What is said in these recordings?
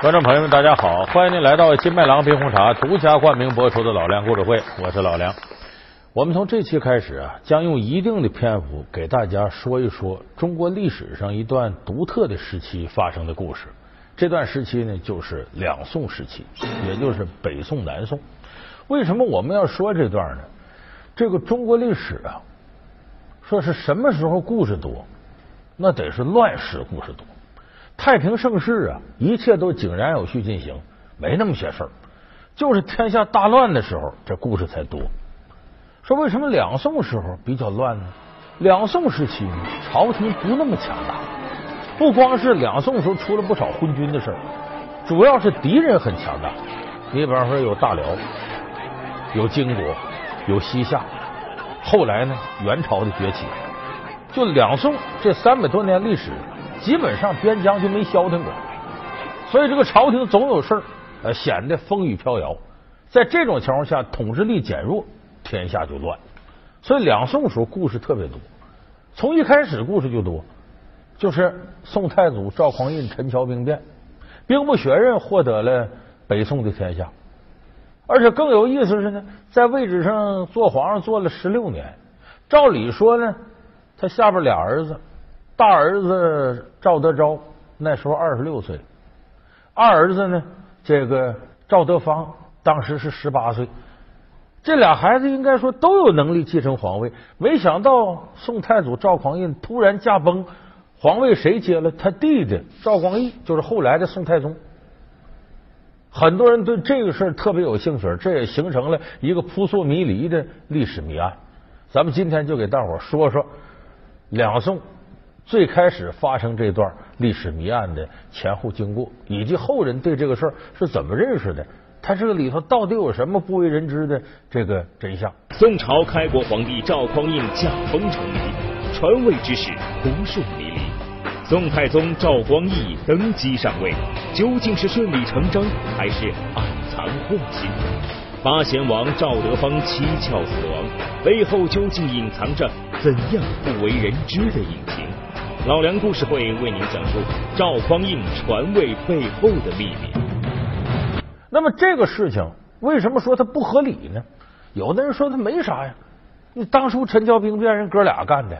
观众朋友们，大家好！欢迎您来到金麦郎冰红茶独家冠名播出的《老梁故事会》，我是老梁。我们从这期开始啊，将用一定的篇幅给大家说一说中国历史上一段独特的时期发生的故事。这段时期呢，就是两宋时期，也就是北宋、南宋。为什么我们要说这段呢？这个中国历史啊，说是什么时候故事多，那得是乱世故事多。太平盛世啊，一切都井然有序进行，没那么些事儿。就是天下大乱的时候，这故事才多。说为什么两宋时候比较乱呢？两宋时期呢，朝廷不那么强大，不光是两宋时候出了不少昏君的事儿，主要是敌人很强大。你比方说有大辽，有金国，有西夏，后来呢元朝的崛起，就两宋这三百多年历史。基本上边疆就没消停过，所以这个朝廷总有事儿，呃，显得风雨飘摇。在这种情况下，统治力减弱，天下就乱。所以两宋时候故事特别多，从一开始故事就多，就是宋太祖赵匡胤陈桥兵变，兵不血刃获得了北宋的天下。而且更有意思是呢，在位置上做皇上做了十六年，照理说呢，他下边俩儿子。大儿子赵德昭那时候二十六岁，二儿子呢，这个赵德芳当时是十八岁。这俩孩子应该说都有能力继承皇位，没想到宋太祖赵匡胤突然驾崩，皇位谁接了？他弟弟赵光义，就是后来的宋太宗。很多人对这个事儿特别有兴趣，这也形成了一个扑朔迷离的历史谜案。咱们今天就给大伙说说两宋。最开始发生这段历史谜案的前后经过，以及后人对这个事儿是怎么认识的，它这个里头到底有什么不为人知的这个真相？宋朝开国皇帝赵匡胤驾崩成立，传位之事扑朔迷离。宋太宗赵光义登基上位，究竟是顺理成章，还是暗藏祸心？八贤王赵德芳蹊跷死亡，背后究竟隐藏着怎样不为人知的隐情？老梁故事会为您讲述赵匡胤传位背后的秘密。那么这个事情为什么说它不合理呢？有的人说它没啥呀，你当初陈桥兵变人哥俩干的，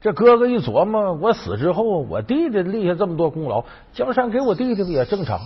这哥哥一琢磨，我死之后我弟弟立下这么多功劳，江山给我弟弟不也正常？